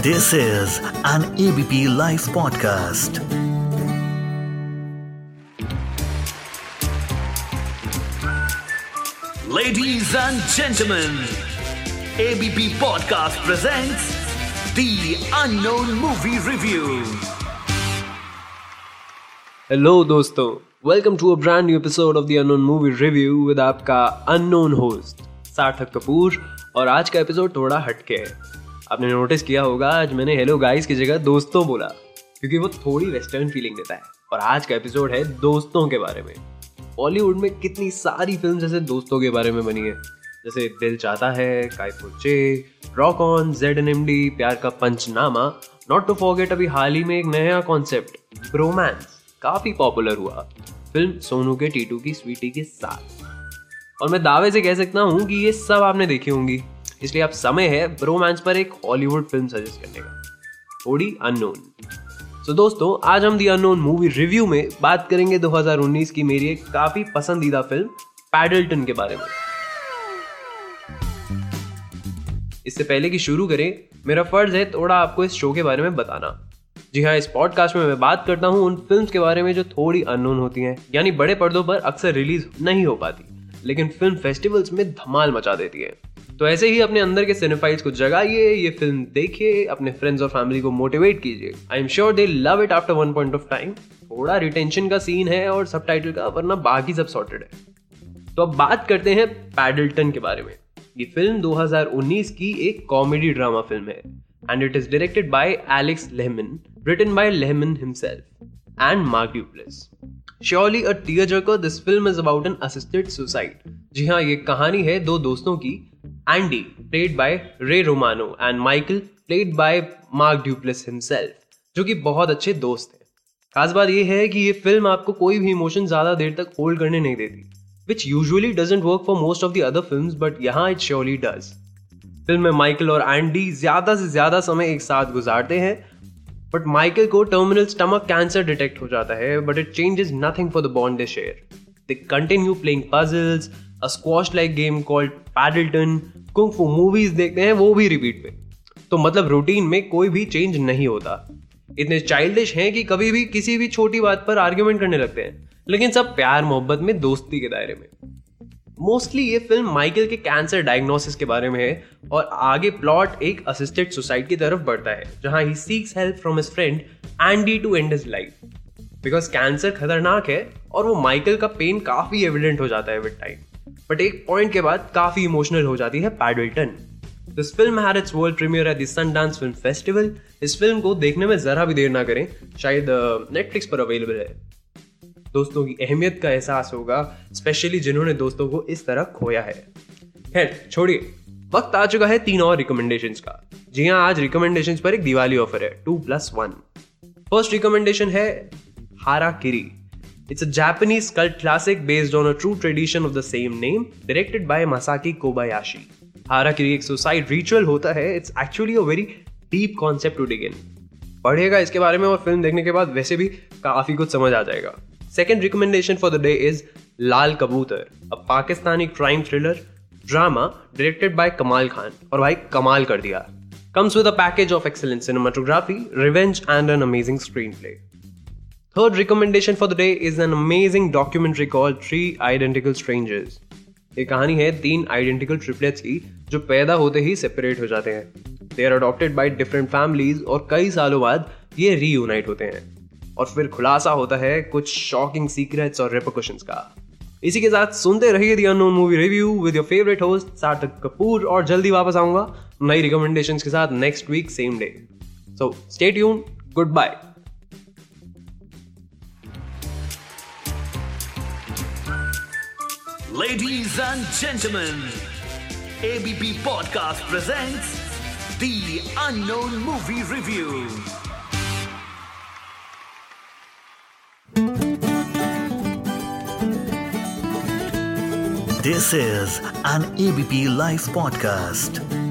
This is an ABP Life podcast. Ladies and gentlemen, ABP Podcast presents The Unknown Movie Review. Hello दोस्तों welcome to a brand new episode of the Unknown Movie Review with आपका unknown host Sarthak Kapoor और आज का episode थोड़ा हटके है आपने notice किया होगा, आज मैंने हेलो गाइस की जगह दोस्तों बोला, क्योंकि वो थोड़ी वेस्टर्न फीलिंग देता है। और आज का एपिसोड है दोस्तों के बारे में। बॉलीवुड में कितनी सारी फ़िल्म जैसे दोस्तों के बारे में बनी है। जैसे Dil Chahta Hai Rock On Z N M D Pyaar Ka Punchnama not to forget अभी हाल ही में एक नया कॉन्सेप्ट रोमांस काफ़ी पॉपुलर हुआ। फ़िल्म सोनू के टीटू की स्वीटी के साथ। और मैं दावे से कह सकता हूँ कि ये सब आपने देखी होंगी। इसलिए अब समय है रोमांस पर एक हॉलीवुड फ़िल्म सजेस्ट करने का। थोड़ी अननोन सो दोस्तों, आज हम दी अननोन मूवी रिव्यू में बात करेंगे 2019 की मेरी एक काफ़ी पसंदीदा फ़िल्म पैडल्टन के बारे में। इससे पहले कि शुरू करें, मेरा फ़र्ज़ है थोड़ा आपको इस शो के बारे में बताना। जी हाँ इस पॉडकास्ट में मैं बात करता हूँ उन फिल्म्स के बारे में जो थोड़ी अननोन होती हैं, यानी बड़े पर्दों पर अक्सर रिलीज़ नहीं हो पाती, लेकिन फ़िल्म फेस्टिवल्स में धमाल मचा देती है। तो ऐसे ही अपने अंदर के सिनेफाइल्स को जगाइए, ये फ़िल्म देखिए, अपने फ्रेंड्स और फैमिली को मोटिवेट कीजिए। I am sure they love it after one point of time थोड़ा रिटेंशन का सीन है और सब का, वरना बाकी सब सॉर्टेड है। तो अब बात करते हैं पैडल्टन के बारे में। ये फ़िल्म 2019 की एक कॉमेडी ड्रामा फ़िल्म है। And it is directed by Alex Lehmann written by Lehmann himself and Mark Duplass surely a tearjerker this film is about an assisted suicide जी हाँ ये कहानी है दो दोस्तों की। Andy played by Ray Romano and Michael played by Mark Duplass himself जो कि बहुत अच्छे दोस्त हैं। खास बात यह है कि ये फ़िल्म आपको कोई भी इमोशन ज़्यादा देर तक होल्ड करने नहीं देती which usually doesn't work for most of the other film but यहाँ इट श्योरली डज फ़िल्म में माइकल और एंडी ज़्यादा से ज़्यादा समय एक साथ गुजारते हैं बट माइकल को टर्मिनल स्टमक कैंसर डिटेक्ट हो जाता है but it changes nothing for the bond they share they continue playing puzzles a squash like game called Paddleton kung fu movies देखते हैं, वो भी रिपीट पे। तो मतलब रूटीन में कोई भी चेंज नहीं होता। इतने चाइल्डिश हैं कि कभी भी किसी भी छोटी बात पर आर्ग्यूमेंट करने लगते हैं। लेकिन सब प्यार, मोहब्बत में दोस्ती के दायरे में। मोस्टली ये फ़िल्म माइकल के कैंसर डायग्नोसिस के बारे में है और आगे प्लॉट एक असिस्टेड सुसाइड की तरफ़ बढ़ता है, जहाँ ही seeks help from his friend Andy to end his life because cancer खतरनाक है और वो माइकल का पेन काफ़ी एविडेंट हो जाता है विद टाइम बट एक पॉइंट के बाद काफ़ी इमोशनल हो जाती है Paddleton this film had its world premiere at the Sundance film festival इस फ़िल्म को देखने में जरा भी देर ना करें। शायद नेटफ्लिक्स पर अवेलेबल है। दोस्तों की अहमियत का एहसास होगा स्पेशली जिन्होंने दोस्तों को इस तरह खोया है। छोड़िए। वक्त आ चुका है तीन और रिकमेंडेशन का। जी हाँ आज रिकमेंडेशन पर एक दिवाली ऑफ़र है two plus one first recommendation है, Harakiri. It's a Japanese cult classic based on a true tradition of the same name directed by Masaki Kobayashi Harakiri एक सुसाइड रिचुअल होता है it's actually a very deep concept to dig in पढ़ेगा इसके बारे में और film देखने के बाद वैसे भी काफ़ी कुछ समझ आ जाएगा Second recommendation for the day is Lal Kabutar, a Pakistani crime thriller drama directed by Kamal Khan. और भाई कमाल कर दिया Comes with a package of excellent cinematography, revenge, and an amazing screenplay. Third recommendation for the day is an amazing documentary called Three Identical Strangers. ये कहानी है तीन identical triplets की, जो पैदा होते ही सेपरेट हो जाते हैं। They are adopted by different families और कई सालों बाद ये रीयूनाइट होते हैं। और फिर खुलासा होता है कुछ शॉकिंग सीक्रेट्स और रेपोकशंस का। इसी के साथ सुनते रहिए the unknown movie review with your favourite host Sarthak Kapoor, और जल्दी वापस आऊँगा नई रिकमेंडेशन के साथ next week same day so stay tune goodbye Ladies and gentlemen, ABP Podcast presents The Unknown Movie Review. This is an ABP Life podcast.